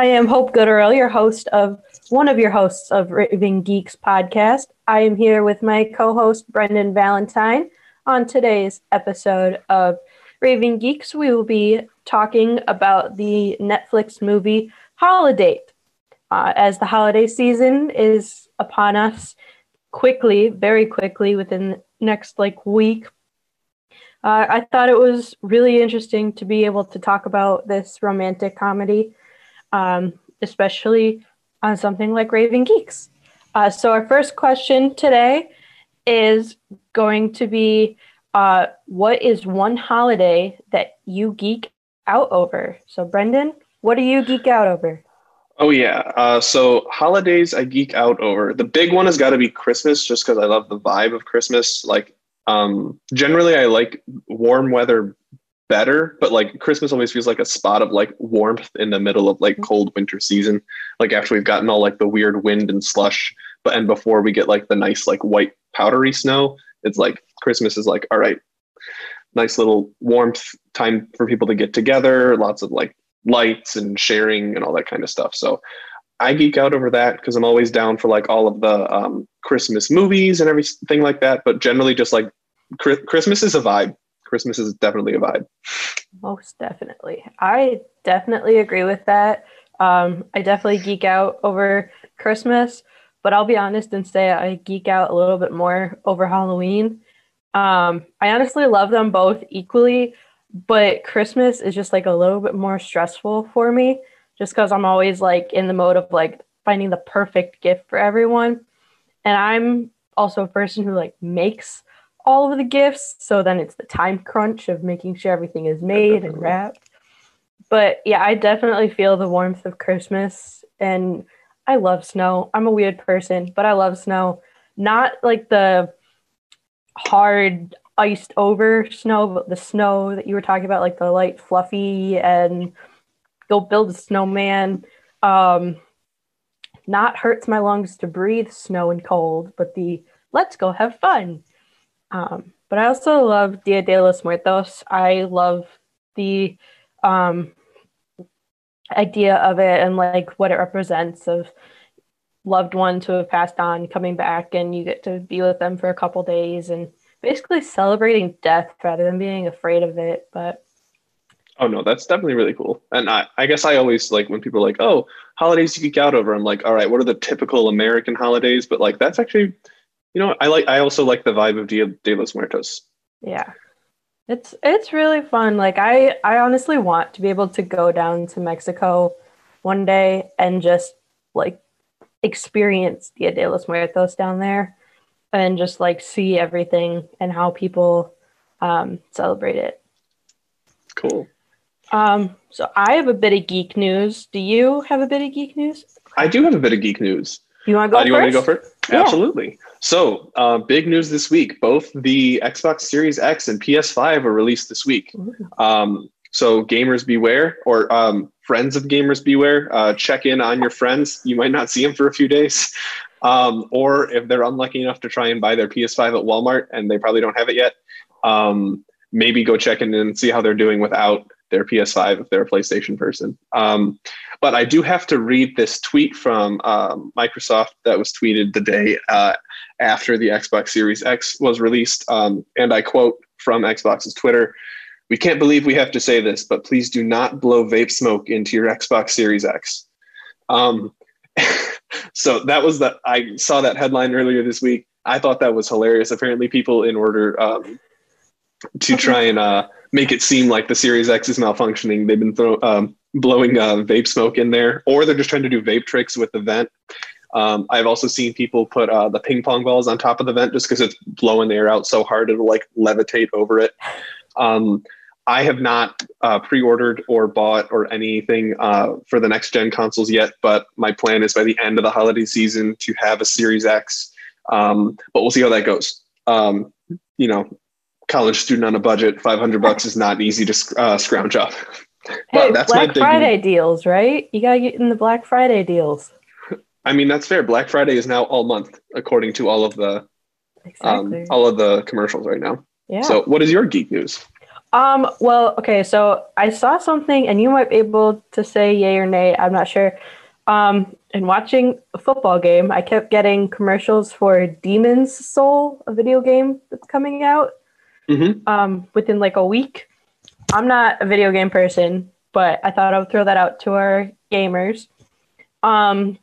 I am Hope Gooderell, your host of one of your hosts of Raving Geeks podcast. I am here with my co-host Brendan Valentine. On today's episode of Raving Geeks, we will be talking about the Netflix movie Holidate. Uh, as the holiday season is upon us quickly, very quickly, within the next like week, uh, I thought it was really interesting to be able to talk about this romantic comedy, um, especially on something like Raving Geeks. Uh, so, our first question today is going to be uh, What is one holiday that you geek out over? So, Brendan, what do you geek out over? Oh, yeah. Uh, so, holidays I geek out over. The big one has got to be Christmas, just because I love the vibe of Christmas. Like, um, generally, I like warm weather better, but like Christmas always feels like a spot of like warmth in the middle of like cold winter season. Like after we've gotten all like the weird wind and slush, but and before we get like the nice like white powdery snow, it's like Christmas is like all right, nice little warmth time for people to get together, lots of like lights and sharing and all that kind of stuff. So I geek out over that because I'm always down for like all of the um, Christmas movies and everything like that. But generally, just like Christmas is a vibe. Christmas is definitely a vibe. Most definitely. I definitely agree with that. Um, I definitely geek out over Christmas, but I'll be honest and say I geek out a little bit more over Halloween. Um, I honestly love them both equally, but Christmas is just like a little bit more stressful for me just because I'm always like in the mode of like finding the perfect gift for everyone. And I'm also a person who like makes all of the gifts. So then it's the time crunch of making sure everything is made and wrapped. But yeah, I definitely feel the warmth of Christmas and I love snow. I'm a weird person, but I love snow. Not like the hard iced over snow, but the snow that you were talking about, like the light fluffy and go build a snowman. Um, not hurts my lungs to breathe snow and cold, but the let's go have fun. Um, but I also love Dia de los Muertos. I love the um, idea of it and like what it represents of loved ones who have passed on coming back and you get to be with them for a couple days and basically celebrating death rather than being afraid of it. But Oh no, that's definitely really cool. And I, I guess I always like when people are like, oh, holidays you geek out over. I'm like, all right, what are the typical American holidays? But like that's actually you know, I like. I also like the vibe of Dia de los Muertos. Yeah, it's it's really fun. Like I I honestly want to be able to go down to Mexico one day and just like experience Dia de los Muertos down there and just like see everything and how people um, celebrate it. Cool. Um, so I have a bit of geek news. Do you have a bit of geek news? I do have a bit of geek news. You want to go? Uh, do you first? want me to go first? Yeah. Absolutely. So, uh, big news this week. Both the Xbox Series X and PS5 are released this week. Um, so, gamers beware, or um, friends of gamers beware. Uh, check in on your friends. You might not see them for a few days. Um, or if they're unlucky enough to try and buy their PS5 at Walmart and they probably don't have it yet, um, maybe go check in and see how they're doing without their PS5 if they're a PlayStation person. Um, but I do have to read this tweet from um, Microsoft that was tweeted the day uh, after the Xbox Series X was released. Um, and I quote from Xbox's Twitter We can't believe we have to say this, but please do not blow vape smoke into your Xbox Series X. Um, so that was the, I saw that headline earlier this week. I thought that was hilarious. Apparently, people, in order um, to try and uh, make it seem like the Series X is malfunctioning. They've been throw, um, blowing uh, vape smoke in there, or they're just trying to do vape tricks with the vent. Um, I've also seen people put uh, the ping pong balls on top of the vent just because it's blowing the air out so hard it'll like levitate over it. Um, I have not uh, pre-ordered or bought or anything uh, for the next gen consoles yet, but my plan is by the end of the holiday season to have a Series X. Um, but we'll see how that goes. Um, you know, college student on a budget, 500 bucks is not easy to uh, scrounge up. Hey, that's Black Friday deals, right? You gotta get in the Black Friday deals. I mean, that's fair. Black Friday is now all month, according to all of the um, exactly. um, all of the commercials right now. Yeah. So, what is your geek news? Um, well, okay, so I saw something, and you might be able to say yay or nay. I'm not sure. Um, in watching a football game, I kept getting commercials for Demon's Soul, a video game that's coming out Mhm. um, within like a week. I'm not a video game person, but I thought I would throw that out to our gamers. Um,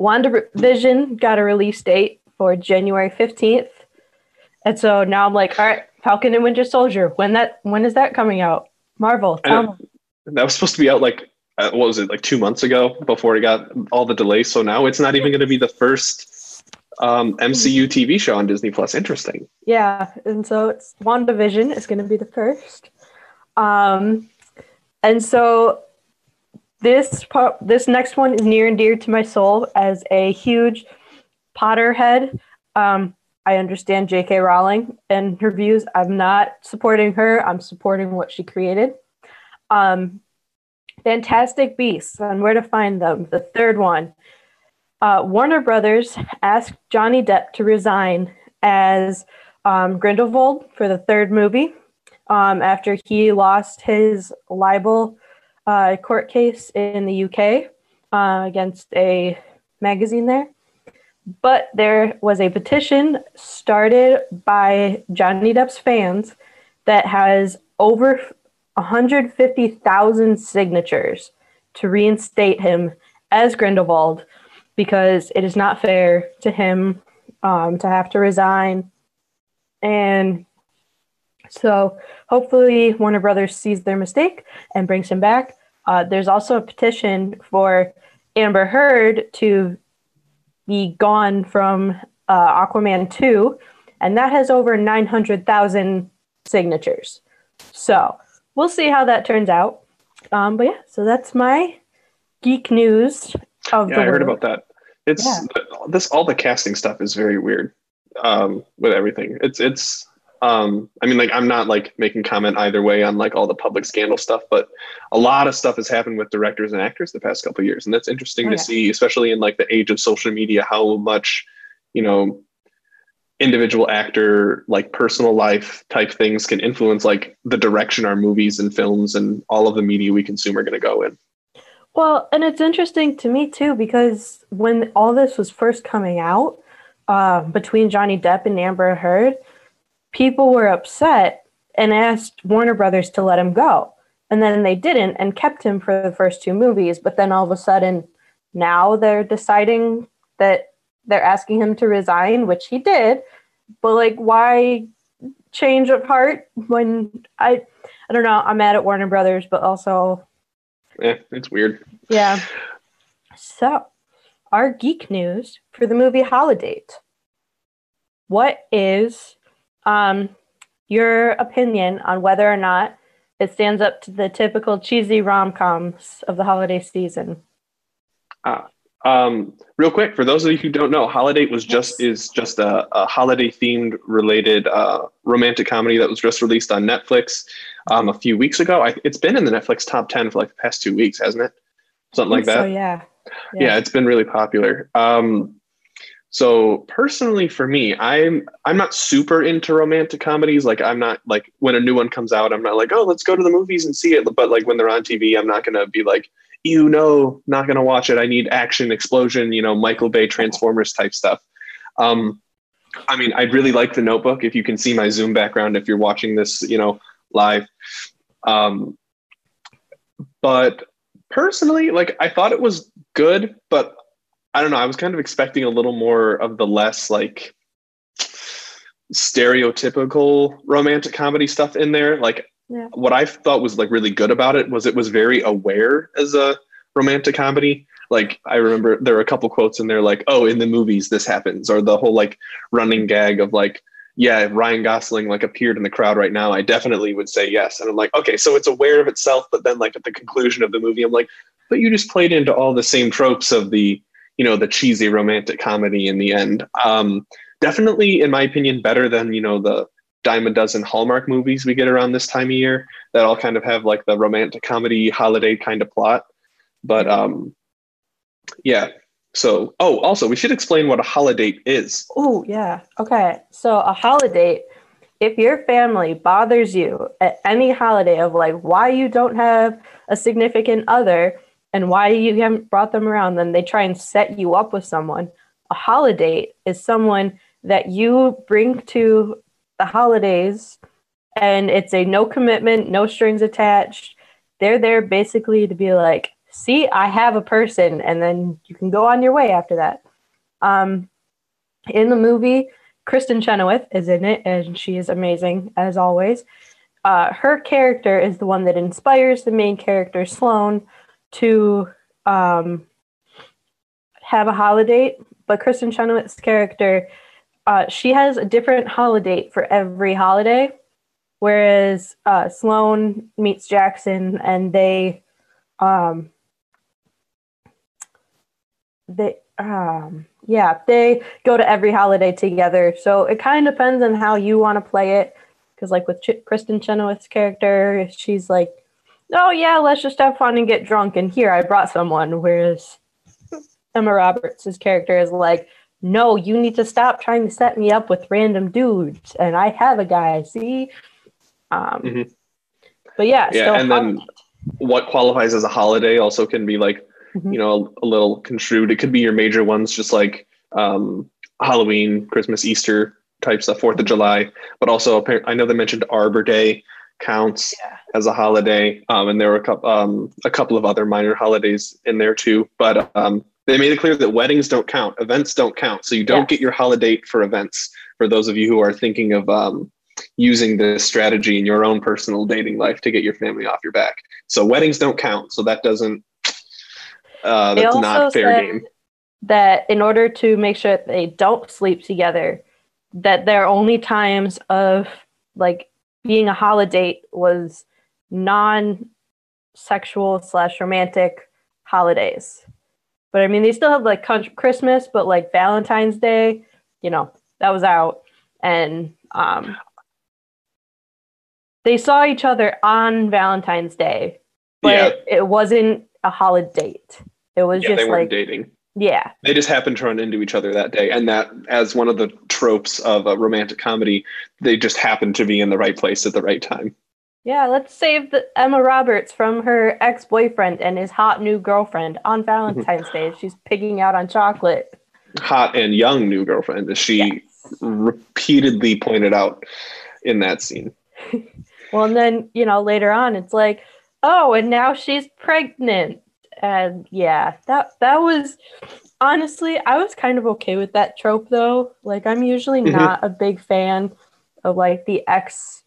WandaVision got a release date for January 15th. And so now I'm like, all right, Falcon and Winter Soldier. When that when is that coming out? Marvel, tell me. That was supposed to be out like uh, what was it like two months ago before it got all the delays. So now it's not even going to be the first um, MCU TV show on Disney Plus. Interesting. Yeah, and so it's WandaVision is going to be the first. Um, and so this part, this next one is near and dear to my soul as a huge Potterhead. Um, I understand J.K. Rowling and her views. I'm not supporting her. I'm supporting what she created. Um, Fantastic Beasts and where to find them. The third one. Uh, Warner Brothers asked Johnny Depp to resign as um, Grindelwald for the third movie um, after he lost his libel uh, court case in the UK uh, against a magazine there. But there was a petition started by Johnny Depp's fans that has over 150,000 signatures to reinstate him as Grindelwald because it is not fair to him um, to have to resign. And so hopefully Warner Brothers sees their mistake and brings him back. Uh, there's also a petition for Amber Heard to be gone from uh, Aquaman 2, and that has over 900,000 signatures. So we'll see how that turns out. Um, but yeah, so that's my geek news of Yeah, I heard world. about that. It's Yeah. this all the casting stuff is very weird um, with everything. It's it's um, I mean like I'm not like making comment either way on like all the public scandal stuff, but a lot of stuff has happened with directors and actors the past couple of years, and that's interesting Oh, to yeah. see, especially in like the age of social media, how much you know individual actor like personal life type things can influence like the direction our movies and films and all of the media we consume are going to go in. Well, and it's interesting to me too because when all this was first coming out uh, between Johnny Depp and Amber Heard, people were upset and asked Warner Brothers to let him go. And then they didn't and kept him for the first two movies. But then all of a sudden, now they're deciding that they're asking him to resign, which he did. But like, why change of heart when I, I don't know. I'm mad at Warner Brothers, but also Yeah, it's weird. yeah. So, our geek news for the movie Holidate. What is um, your opinion on whether or not it stands up to the typical cheesy rom coms of the holiday season? Um, real quick, for those of you who don't know, Holidate was just is just a, a holiday themed related uh, romantic comedy that was just released on Netflix um, a few weeks ago. I, it's been in the Netflix top ten for like the past two weeks, hasn't it? Something like that. So, yeah. yeah. it's been really popular um so personally for me i'm i'm not super into romantic comedies like i'm not like when a new one comes out i'm not like oh let's go to the movies and see it but like when they're on tv i'm not gonna be like you know not gonna watch it. I need action explosion you know michael bay transformers type stuff. Um i mean i'd really like the notebook if you can see my zoom background if you're watching this you know live. Um but personally like i thought it was good but i don't know. I was kind of expecting a little more of the less like stereotypical romantic comedy stuff in there. Like What i thought was like really good about it was it was very aware as a romantic comedy. Like i remember there were a couple quotes in there like oh in the movies this happens or the whole like running gag of like yeah if ryan gosling like appeared in the crowd right now i definitely would say yes. And i'm like okay so it's aware of itself but then like at the conclusion of the movie i'm like but you just played into all the same tropes of the you know the cheesy romantic comedy in the end. Um definitely in my opinion better than you know the dime a dozen hallmark movies we get around this time of year that all kind of have like the romantic comedy holiday kind of plot but um yeah so oh also we should explain what a holidate is Oh, yeah. Okay. So, a holidate if your family bothers you at any holiday of like why you don't have a significant other and why you haven't brought them around, then they try and set you up with someone. A holidate is someone that you bring to the holidays and it's a no commitment, no strings attached. They're there basically to be like, see, I have a person, and then you can go on your way after that. Um, in the movie, Kristin Chenoweth is in it, and she is amazing as always. Uh, her character is the one that inspires the main character, Sloane, to um, have a holidate. But Kristin Chenoweth's character, uh, she has a different holidate for every holiday. Whereas uh, Sloane meets Jackson, and they, um, they, um, yeah, they go to every holiday together. So it kind of depends on how you want to play it. Because, like with Ch- Kristin Chenoweth's character, she's like, oh, yeah, let's just have fun and get drunk. And here, I brought someone. Whereas Emma Roberts' character is like, no, you need to stop trying to set me up with random dudes. And I have a guy, see? Um, mm-hmm. But yeah, yeah, and then what qualifies as a holiday also can be like mm-hmm. you know a, a, little construed it could be your major ones just like um, halloween christmas easter type stuff fourth of july but also i know they mentioned arbor day counts yeah. as a holiday um, and there were a couple, um, a couple of other minor holidays in there too but um, they made it clear that weddings don't count events don't count so you don't get your holiday for events for those of you who are thinking of um, using this strategy in your own personal dating life to get your family off your back so weddings don't count so that doesn't uh, that's not fair game. That in order to make sure that they don't sleep together, that their only times of like being a holiday was non-sexual slash romantic holidays. But I mean, they still have like Christmas, but like Valentine's Day, you know, that was out, and um, they saw each other on Valentine's Day, but yeah. it, it wasn't a holiday date. It was yeah, just they weren't like dating. Yeah. They just happened to run into each other that day. And that, as one of the tropes of a romantic comedy, they just happened to be in the right place at the right time. Yeah, let's save the Emma Roberts from her ex boyfriend and his hot new girlfriend on Valentine's Day. She's pigging out on chocolate. Hot and young new girlfriend, as she yes. repeatedly pointed out in that scene. well, and then, you know, later on, it's like, oh, and now she's pregnant and yeah, that that was honestly, I was kind of okay with that trope though. Like I'm usually mm-hmm. not a big fan of like the ex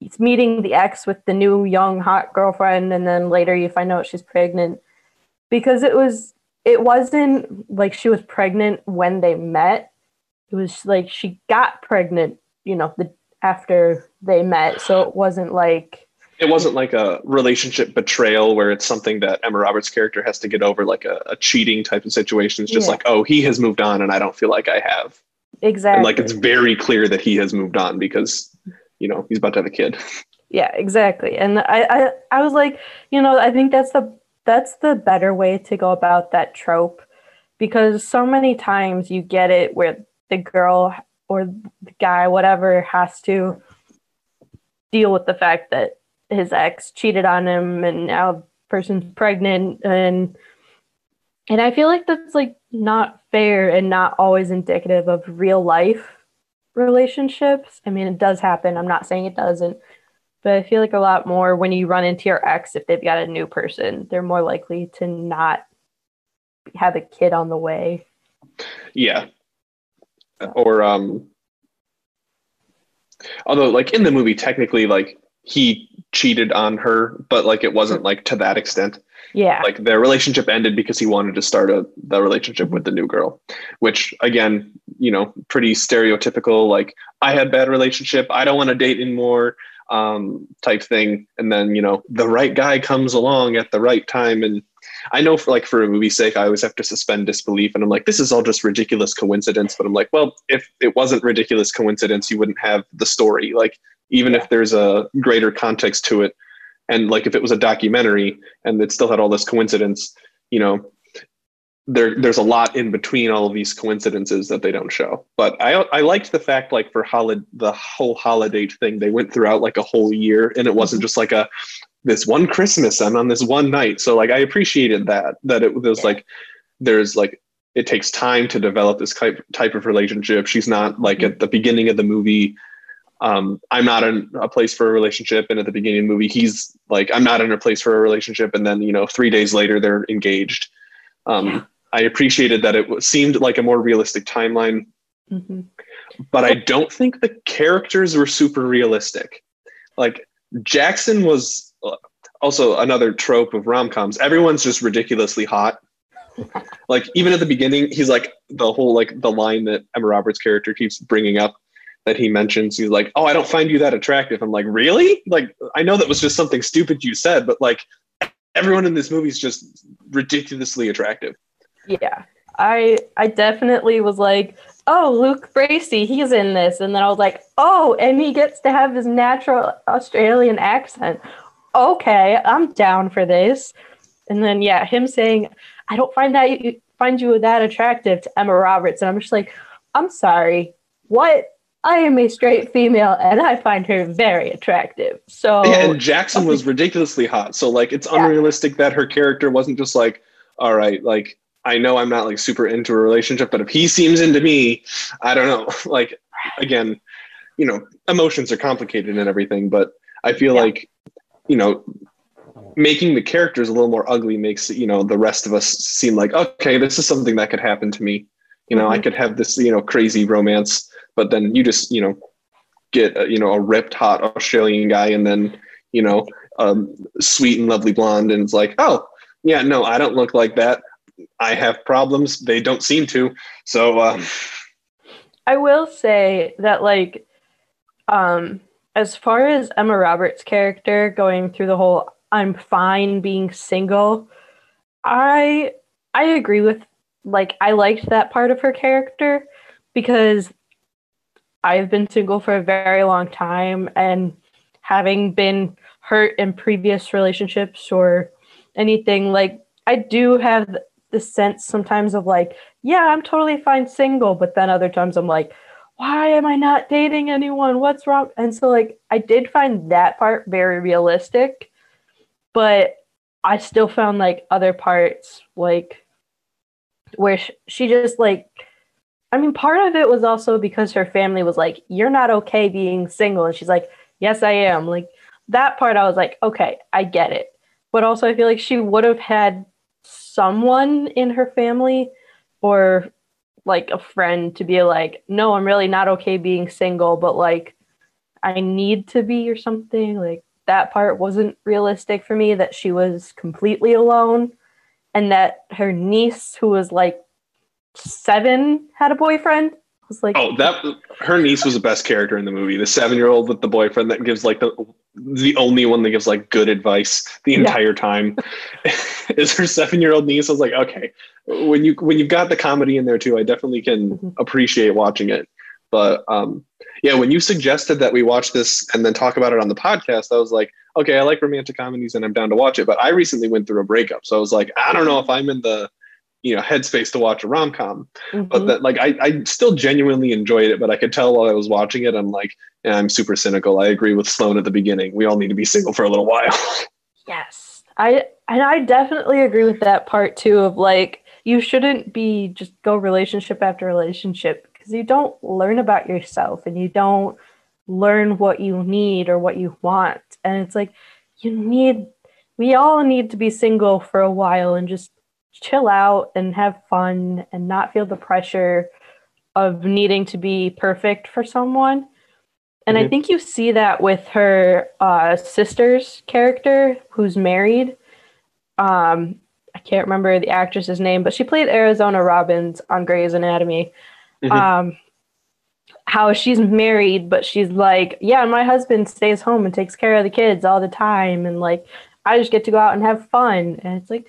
it's meeting the ex with the new young hot girlfriend and then later you find out she's pregnant because it was it wasn't like she was pregnant when they met. It was like she got pregnant, you know, the after they met. So it wasn't like it wasn't like a relationship betrayal where it's something that Emma Roberts' character has to get over, like a, a cheating type of situation. It's just yeah. like, oh, he has moved on and I don't feel like I have. Exactly. And like it's very clear that he has moved on because, you know, he's about to have a kid. Yeah, exactly. And I, I, I was like, you know, I think that's the that's the better way to go about that trope because so many times you get it where the girl or the guy, whatever, has to deal with the fact that his ex cheated on him and now person's pregnant and and I feel like that's like not fair and not always indicative of real life relationships. I mean, it does happen. I'm not saying it doesn't, but I feel like a lot more when you run into your ex, if they've got a new person, they're more likely to not have a kid on the way. Yeah. Or, um, although, like in the movie, technically, like he cheated on her, but like it wasn't like to that extent. Yeah. Like their relationship ended because he wanted to start a the relationship with the new girl, which again, you know, pretty stereotypical. Like I had bad relationship, I don't want to date anymore, um, type thing. And then you know the right guy comes along at the right time, and I know for like for a movie's sake, I always have to suspend disbelief, and I'm like, this is all just ridiculous coincidence. But I'm like, well, if it wasn't ridiculous coincidence, you wouldn't have the story. Like even yeah. if there's a greater context to it and like if it was a documentary and it still had all this coincidence you know there there's a lot in between all of these coincidences that they don't show. But I I liked the fact like for Holidate the whole holidate thing they went throughout like a whole year and it wasn't just like a this one Christmas and on this one night. So like I appreciated that that it was yeah. like there's like it takes time to develop this type type of relationship. She's not like at the beginning of the movie. Um, I'm not in a place for a relationship, and at the beginning of the movie, he's like, I'm not in a place for a relationship, and then you know, three days later, they're engaged. Um, yeah. I appreciated that it seemed like a more realistic timeline, mm-hmm. but I don't think the characters were super realistic. Like Jackson was uh, also another trope of rom coms. Everyone's just ridiculously hot. like even at the beginning, he's like the whole like the line that Emma Roberts' character keeps bringing up that he mentions. He's like, "Oh, I don't find you that attractive." I'm like, "Really?" Like I know that was just something stupid you said, but like everyone in this movie is just ridiculously attractive. Yeah. I I definitely was like, oh, Luke Bracey, he's in this. And then I was like, oh, and he gets to have his natural Australian accent. Okay, I'm down for this. And then yeah, him saying, I don't find that you find you that attractive to Emma Roberts. And I'm just like, I'm sorry. What? I am a straight female and I find her very attractive. So yeah, and Jackson was ridiculously hot. So like it's yeah. unrealistic that her character wasn't just like, all right, like I know I'm not like super into a relationship, but if he seems into me, I don't know. Like again, you know, emotions are complicated and everything, but I feel yeah. like, you know, making the characters a little more ugly makes, you know, the rest of us seem like, okay, this is something that could happen to me. You know, mm-hmm. I could have this, you know, crazy romance, but then you just, you know, get, a, you know, a ripped hot Australian guy and then, you know, um, sweet and lovely blonde. And it's like, oh, yeah, no, I don't look like that. I have problems. They don't seem to. So uh, I will say that like um as far as Emma Roberts' character going through the whole I'm fine being single, I I agree with like I liked that part of her character because I've been single for a very long time and having been hurt in previous relationships or anything like I do have the sense sometimes of like, yeah, I'm totally fine single, but then other times I'm like, why am I not dating anyone? What's wrong? And so like I did find that part very realistic, but I still found like other parts like where she just like I mean part of it was also because her family was like you're not okay being single. And she's like yes I am. Like that part I was like okay I get it. But also I feel like she would have had someone in her family or like a friend to be like, no, I'm really not okay being single, but like I need to be or something. Like that part wasn't realistic for me that she was completely alone and that her niece, who was like seven, had a boyfriend. I was like, oh, that her niece was the best character in the movie. The seven year old with the boyfriend that gives like the the only one that gives like good advice the entire yeah. time is her seven year old niece. I was like, okay, when you when you've got the comedy in there too, I definitely can mm-hmm. appreciate watching it. But um, yeah, when you suggested that we watch this and then talk about it on the podcast, I was like, okay, I like romantic comedies and I'm down to watch it. But I recently went through a breakup, so I was like, I don't know if I'm in the you know headspace to watch a rom-com. Mm-hmm. but that like I, I still genuinely enjoyed it but i could tell while i was watching it i'm like yeah, i'm super cynical. I agree with Sloane at the beginning. We all need to be single for a little while. Yes. I and i definitely agree with that part too of like you shouldn't be just go relationship after relationship because you don't learn about yourself and you don't learn what you need or what you want. And it's like you need we all need to be single for a while and just chill out and have fun and not feel the pressure of needing to be perfect for someone. And mm-hmm. I think you see that with her uh, sister's character who's married. Um, I can't remember the actress's name, but she played Arizona Robbins on Grey's Anatomy. Mm-hmm. Um, how she's married, but she's like, yeah, my husband stays home and takes care of the kids all the time. And like, I just get to go out and have fun. And it's like,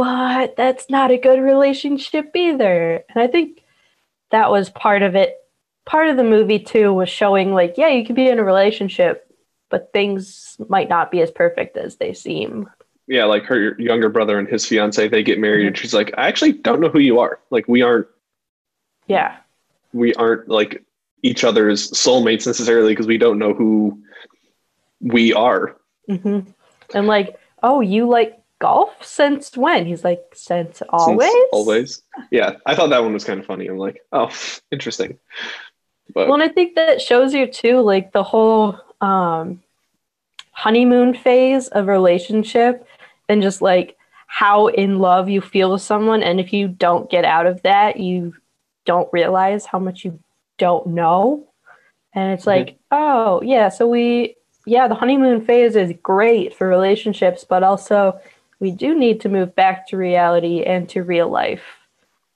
but that's not a good relationship either. And I think that was part of it. Part of the movie too was showing like, yeah, you can be in a relationship, but things might not be as perfect as they seem. yeah, like her younger brother and his fiance, they get married, and she's like, I actually don't know who you are. Like, we aren't, Yeah. we aren't like each other's soulmates necessarily because we don't know who we are. hmm And like, oh, you like golf since when? He's like, since since always. always. Yeah, I thought that one was kind of funny. I'm like, oh, interesting. But Well, and I think that shows you too, like the whole um, honeymoon phase of relationship, and just like how in love you feel with someone, and if you don't get out of that, you don't realize how much you don't know, and it's like, oh yeah, so we, yeah, the honeymoon phase is great for relationships, but also we do need to move back to reality and to real life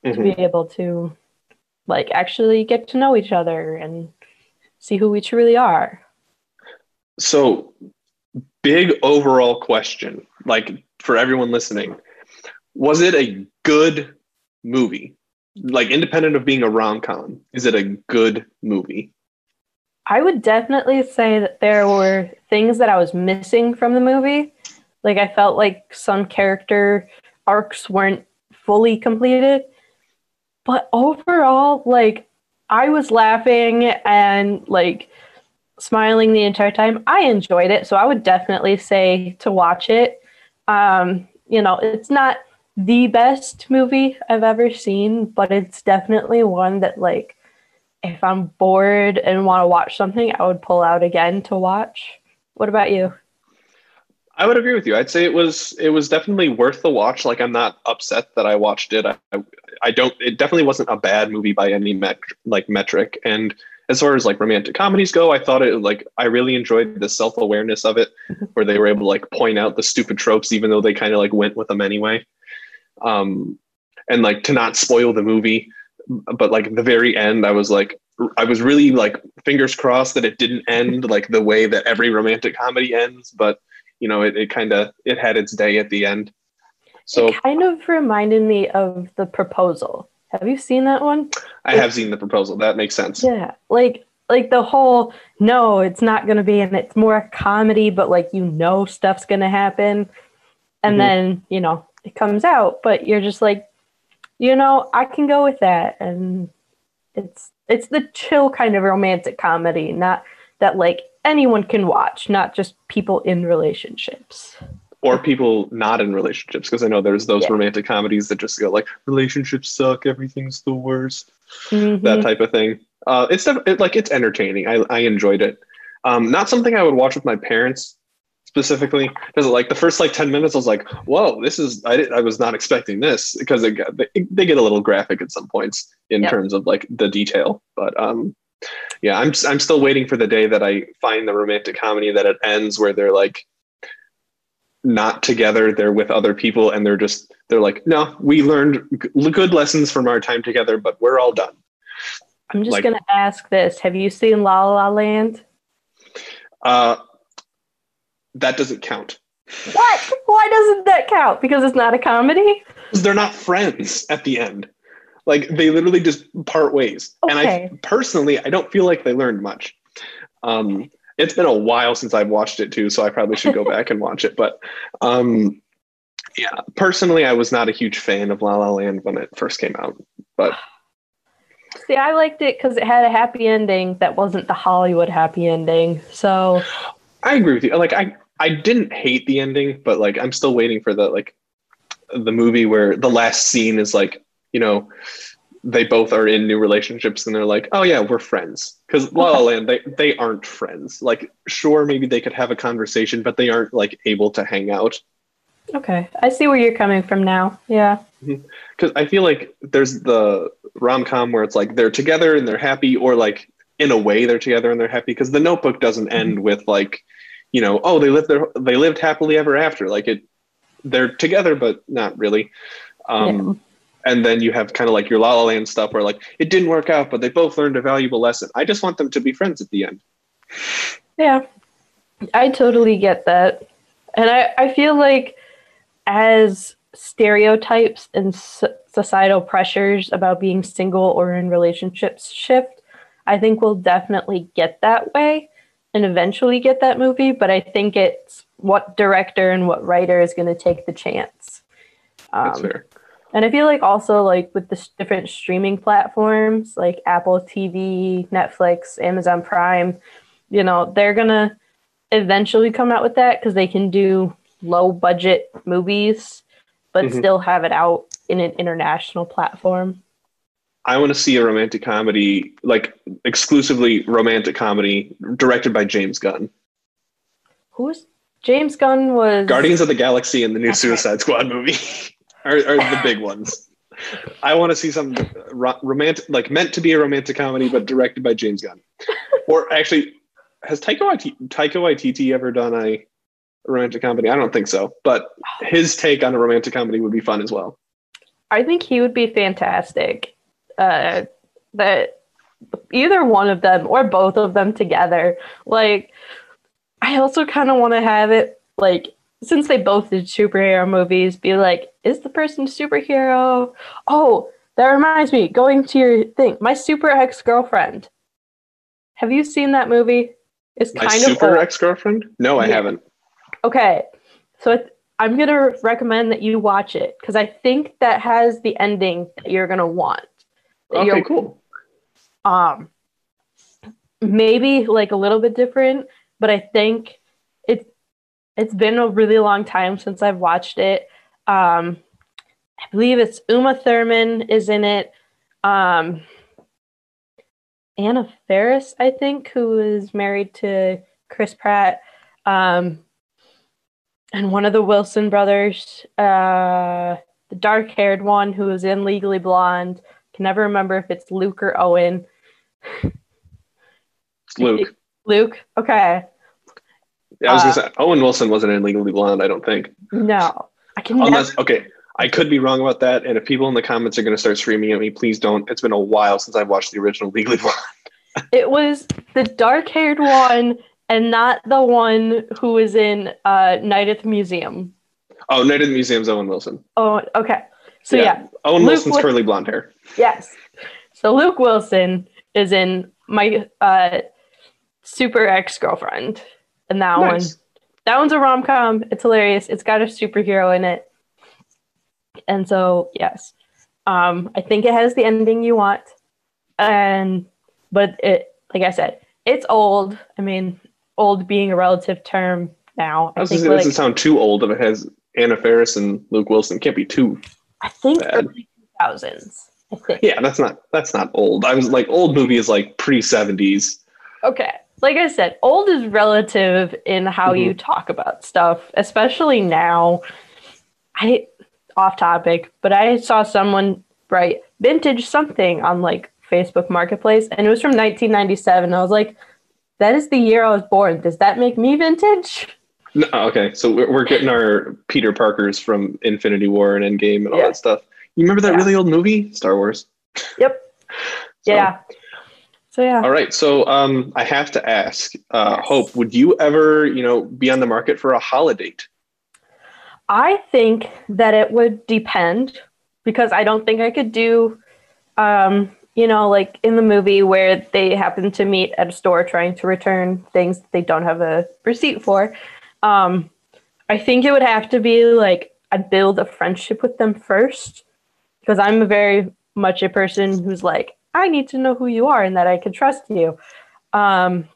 to mhm. be able to like actually get to know each other and see who we truly are. so big overall question, like for everyone listening, was it a good movie? Like independent of being a rom com, is it a good movie? I would definitely say that there were things that I was missing from the movie. Like I felt like some character arcs weren't fully completed. But overall, like I was laughing and like smiling the entire time. I enjoyed it, so I would definitely say to watch it. Um, you know, it's not the best movie I've ever seen, but it's definitely one that like if I'm bored and want to watch something, I would pull out again to watch. What about you? I would agree with you. I'd say it was it was definitely worth the watch. Like I'm not upset that I watched it. I I don't. It definitely wasn't a bad movie by any met, like metric. And as far as like romantic comedies go, I thought it like I really enjoyed the self awareness of it, where they were able to like point out the stupid tropes, even though they kind of like went with them anyway. Um, and like to not spoil the movie, but like the very end, I was like, I was really like fingers crossed that it didn't end like the way that every romantic comedy ends, but you know, it, it kind of it had its day at the end. So it kind of reminded me of the proposal. Have you seen that one? I have seen the proposal. That makes sense. Yeah, like like the whole no, it's not going to be, and it's more a comedy, but like you know stuff's going to happen, and Mhm. then you know it comes out, but you're just like, you know, I can go with that, and it's it's the chill kind of romantic comedy, not that like anyone can watch, not just people in relationships. Or people not in relationships, because I know there's those Yeah. romantic comedies that just go like relationships suck, everything's the worst, Mhm. that type of thing. Uh, it's it, like it's entertaining. I I enjoyed it. Um, not something I would watch with my parents specifically because like the first like 10 minutes i was like whoa this is i, did, I was not expecting this because it, got- they, they get a little graphic at some points in Yep. terms of like the detail but um yeah i'm i'm still waiting for the day that i find the romantic comedy that it ends where they're like not together they're with other people and they're just they're like no we learned good lessons from our time together but we're all done I'm just like- gonna ask this: Have you seen La La Land? uh that doesn't count What? Why doesn't that count? Because it's not a comedy. they're not friends at the end. Like they literally just part ways. And I personally, I don't feel like they learned much. Um, it's been a while since I've watched it too, so I probably should go back and watch it. But um, yeah, personally, I was not a huge fan of La La Land when it first came out. But See, I liked it because it had a happy ending that wasn't the Hollywood happy ending. So I agree with you. Like I, I didn't hate the ending, but like I'm still waiting for the like the movie where the last scene is like you know they both are in new relationships and they're like oh yeah we're friends. Because La La Land they they aren't friends. Like sure maybe they could have a conversation but they aren't like able to hang out. Okay, I see where you're coming from now. Yeah, because I feel like there's the rom com where it's like they're together and they're happy or like in a way they're together and they're happy because the Notebook doesn't end with like you know oh they lived their they lived happily ever after. Like it they're together but not really. Um and then you have kind of like your La La Land stuff where like it didn't work out but they both learned a valuable lesson I just want them to be friends at the end yeah, I totally get that, and I I feel like as stereotypes and societal pressures about being single or in relationships shift, I think we'll definitely get that way. and eventually get that movie, but I think it's what director and what writer is going to take the chance. Um, That's fair. And I feel like also like with the different streaming platforms like Apple TV, Netflix, Amazon Prime, you know, they're going to eventually come out with that because they can do low budget movies but mm-hmm. still have it out in an international platform. I want to see a romantic comedy, like exclusively romantic comedy, directed by James Gunn. Who's James Gunn was Guardians of the Galaxy and the new. Suicide Squad movie are, are the big ones. I want to see something romantic, like meant to be a romantic comedy, but directed by James Gunn. or actually, has Taika Waititi, Taika Waititi ever done a romantic comedy? I don't think so, but his take on a romantic comedy would be fun as well. I think he would be fantastic. Uh, that either one of them or both of them together. Like, I also kind of want to have it like since they both did superhero movies, be like, is the person a superhero? Oh, that reminds me, going to your thing, my super ex girlfriend. Have you seen that movie? It's kind my of super ex girlfriend. No, I yeah. haven't. Okay, so I'm gonna recommend that you watch it because I think that has the ending that you're gonna want. Okay, cool. Um, maybe like a little bit different, but I think it's been a really long time since I've watched it. Um, I believe it's Uma Thurman is in it. Um, Anna Faris, I think, who is married to Chris Pratt. Um, and one of the Wilson brothers, uh, the dark haired one who was in Legally Blonde. Can never remember if it's Luke or Owen. It's Luke. Luke. Okay. Yeah, I was uh, gonna say Owen Wilson wasn't in Legally Blonde. I don't think. No, I can. Unless never... okay, I could be wrong about that. And if people in the comments are gonna start screaming at me, please don't. It's been a while since I've watched the original Legally Blonde. it was the dark-haired one and not the one who was in uh, Night at the Museum. Oh, Night at the Museum's Owen Wilson. Oh, okay. So yeah, yeah. Owen Luke Wilson's curly blonde hair. Yes. So Luke Wilson is in my uh, super ex girlfriend, and that nice. one, that one's a rom com. It's hilarious. It's got a superhero in it, and so yes, um, I think it has the ending you want, and but it, like I said, it's old. I mean, old being a relative term now. I, I think, say, like, doesn't sound too old if it has Anna Faris and Luke Wilson. Can't be too. I think bad. early two thousands. I think. Yeah, that's not that's not old. I was like old movie is like pre seventies. Okay. Like I said, old is relative in how mm-hmm. you talk about stuff, especially now. I off topic, but I saw someone write vintage something on like Facebook Marketplace and it was from 1997. I was like, that is the year I was born. Does that make me vintage? No, okay, so we're, we're getting our Peter Parkers from Infinity War and Endgame and all yeah. that stuff. You remember that yeah. really old movie, Star Wars? Yep. so, yeah. So yeah. All right. So um, I have to ask, uh, yes. Hope, would you ever, you know, be on the market for a holidate? I think that it would depend because I don't think I could do um, you know, like in the movie where they happen to meet at a store trying to return things they don't have a receipt for. Um, I think it would have to be like I'd build a friendship with them first because I'm a very much a person who's like, I need to know who you are and that I can trust you. Um,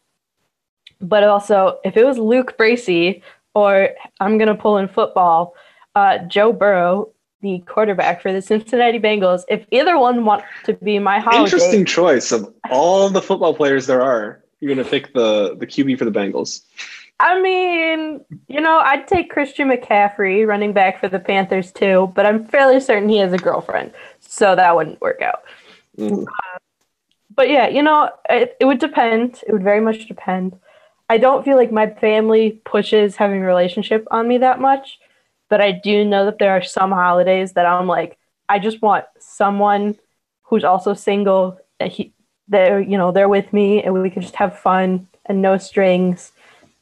but also, if it was Luke Bracey or I'm going to pull in football, uh, Joe Burrow the quarterback for the Cincinnati Bengals. If either one want to be my holidate, interesting choice of all the football players there are. You're gonna pick the the QB for the Bengals. I mean, you know, I'd take Christian McCaffrey, running back for the Panthers too, but I'm fairly certain he has a girlfriend, so that wouldn't work out. Mm. Uh, but yeah, you know, it, it would depend. It would very much depend. I don't feel like my family pushes having a relationship on me that much. But I do know that there are some holidays that I'm like, I just want someone who's also single that he they're you know they're with me and we can just have fun and no strings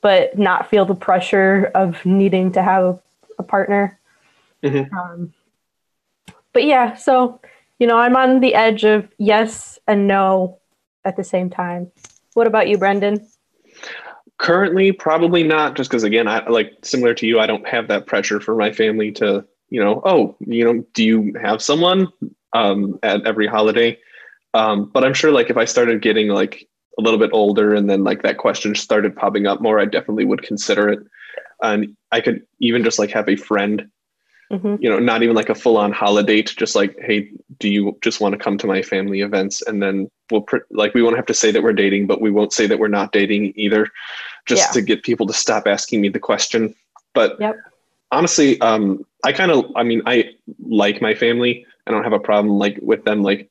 but not feel the pressure of needing to have a partner mm-hmm. um, but yeah so you know i'm on the edge of yes and no at the same time what about you brendan currently, probably not. Just because, again, I like similar to you, I don't have that pressure for my family to, you know, oh, you know, do you have someone um, at every holiday? Um, but I'm sure, like, if I started getting like a little bit older and then like that question started popping up more, I definitely would consider it. And I could even just like have a friend, mm-hmm. you know, not even like a full on holidate to just like, hey, do you just want to come to my family events? And then we'll pr- like, we won't have to say that we're dating, but we won't say that we're not dating either, just yeah. to get people to stop asking me the question. But yep. honestly, um, I kind of, I mean, I like my family. I don't have a problem like with them like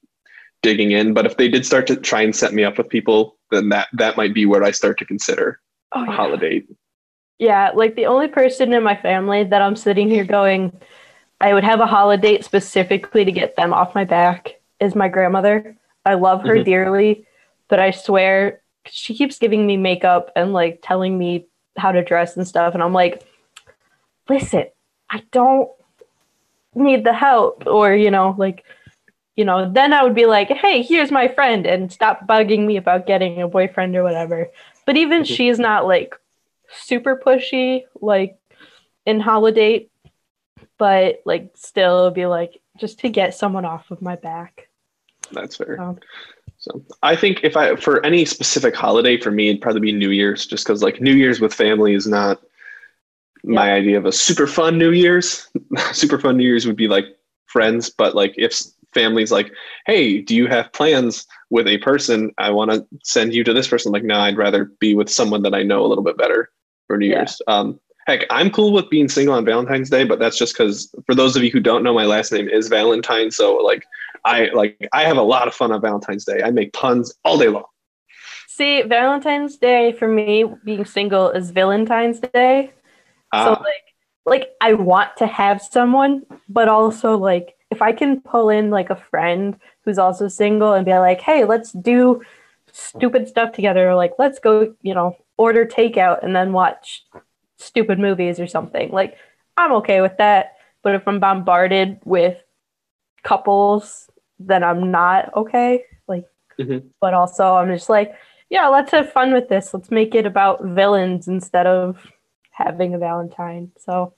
digging in. But if they did start to try and set me up with people, then that that might be where I start to consider oh, a yeah. holidate. Yeah, like the only person in my family that I'm sitting here going, I would have a holidate specifically to get them off my back is my grandmother. I love her mm-hmm. dearly, but I swear she keeps giving me makeup and like telling me how to dress and stuff. And I'm like, listen, I don't need the help. Or, you know, like you know, then I would be like, hey, here's my friend, and stop bugging me about getting a boyfriend or whatever. But even mm-hmm. she's not like super pushy, like in Holidate, but like still be like just to get someone off of my back. That's fair. Um, so I think if I for any specific holiday for me, it'd probably be New Year's, just because like New Year's with family is not my idea of a super fun New Year's. super fun New Year's would be like friends, but like if family's like, hey, do you have plans with a person? I want to send you to this person. like, no, I'd rather be with someone that I know a little bit better for New yeah. Year's. Um, heck, I'm cool with being single on Valentine's Day, but that's just because for those of you who don't know, my last name is Valentine. So like, I like I have a lot of fun on Valentine's Day. I make puns all day long. See, Valentine's Day for me, being single is Valentine's Day. So ah. like, like I want to have someone, but also like if I can pull in like a friend who's also single and be like, hey, let's do stupid stuff together, or like let's go, you know, order takeout and then watch stupid movies or something. Like I'm okay with that. But if I'm bombarded with couples, then I'm not okay. Like, mm-hmm. but also I'm just like, yeah, let's have fun with this. Let's make it about villains instead of having a Valentine. So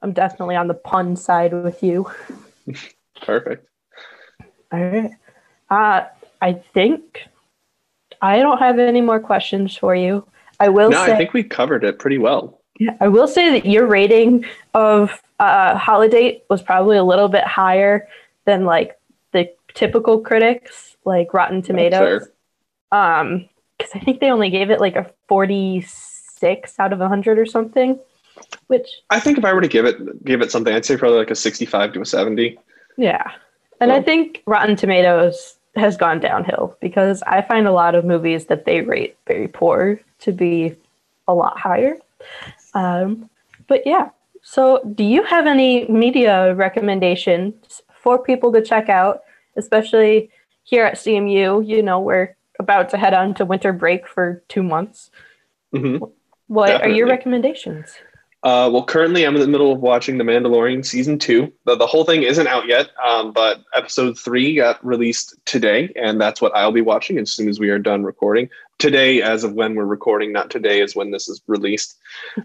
I'm definitely on the pun side with you. Perfect. All right. Uh, I think I don't have any more questions for you. I will no, say, I think we covered it pretty well. Yeah, I will say that your rating of uh, Holidate was probably a little bit higher than like the typical critics, like Rotten Tomatoes. Um, because I think they only gave it like a 46 out of 100 or something. Which I think if I were to give it give it something, I'd say probably like a 65 to a 70. Yeah. And I think Rotten Tomatoes has gone downhill because I find a lot of movies that they rate very poor to be a lot higher. Um, but yeah. So, do you have any media recommendations for people to check out, especially here at CMU? You know, we're about to head on to winter break for two months. Mm-hmm. What Definitely. are your recommendations? Uh, well, currently I'm in the middle of watching The Mandalorian season two. The, the whole thing isn't out yet, um, but episode three got released today, and that's what I'll be watching as soon as we are done recording. Today, as of when we're recording, not today is when this is released.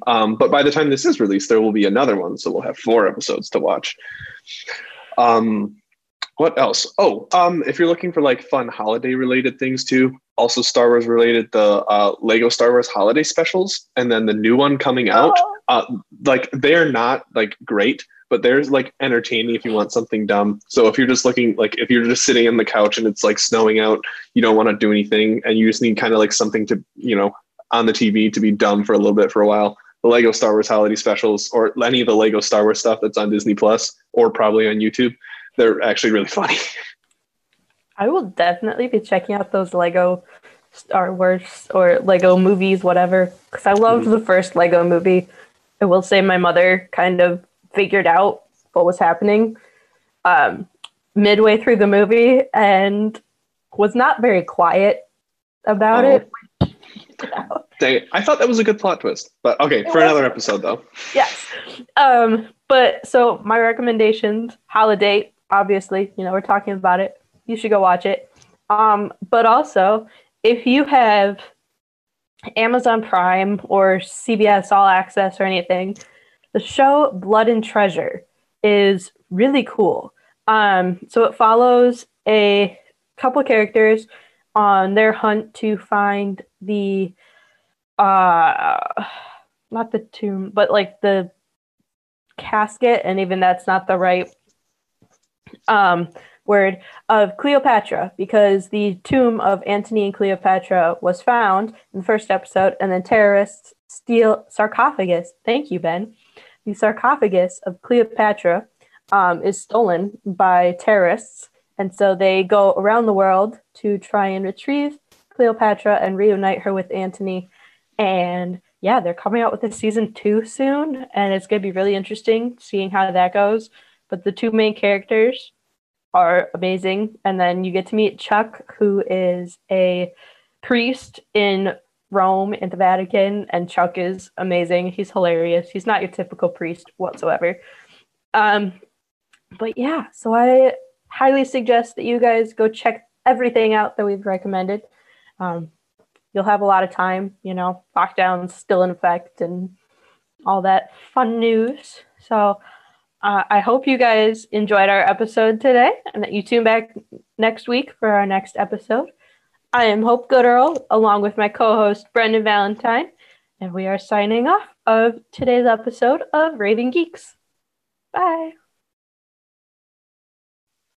Um, but by the time this is released, there will be another one, so we'll have four episodes to watch. Um, what else? Oh, um, if you're looking for like fun holiday related things too, also Star Wars related, the uh, Lego Star Wars holiday specials, and then the new one coming out. Oh. Uh, like they're not like great, but there's like entertaining if you want something dumb. So if you're just looking like if you're just sitting on the couch and it's like snowing out, you don't want to do anything, and you just need kind of like something to you know on the TV to be dumb for a little bit for a while. The Lego Star Wars holiday specials, or any of the Lego Star Wars stuff that's on Disney Plus, or probably on YouTube they're actually really funny. I will definitely be checking out those Lego Star Wars or Lego movies, whatever, because I loved mm-hmm. the first Lego movie. I will say my mother kind of figured out what was happening um, midway through the movie and was not very quiet about oh. it. Dang I thought that was a good plot twist, but okay, for another episode though. Yes. Um, but so my recommendations, Holidate, obviously, you know, we're talking about it. You should go watch it. Um, but also, if you have Amazon Prime or CBS All Access or anything, the show Blood and Treasure is really cool. Um, so it follows a couple characters on their hunt to find the uh not the tomb, but like the casket, and even that's not the right um word of Cleopatra because the tomb of Antony and Cleopatra was found in the first episode, and then terrorists steal sarcophagus. Thank you, Ben. The sarcophagus of Cleopatra um, is stolen by terrorists, and so they go around the world to try and retrieve Cleopatra and reunite her with Antony. And yeah, they're coming out with a season two soon, and it's going to be really interesting seeing how that goes. But the two main characters are amazing. And then you get to meet Chuck, who is a priest in Rome in the Vatican, and Chuck is amazing. He's hilarious. He's not your typical priest whatsoever. Um, but yeah, so I highly suggest that you guys go check everything out that we've recommended. Um, you'll have a lot of time, you know, lockdown's still in effect and all that fun news. So uh, I hope you guys enjoyed our episode today and that you tune back next week for our next episode. I am Hope Gooderl, along with my co host Brendan Valentine, and we are signing off of today's episode of Raving Geeks. Bye.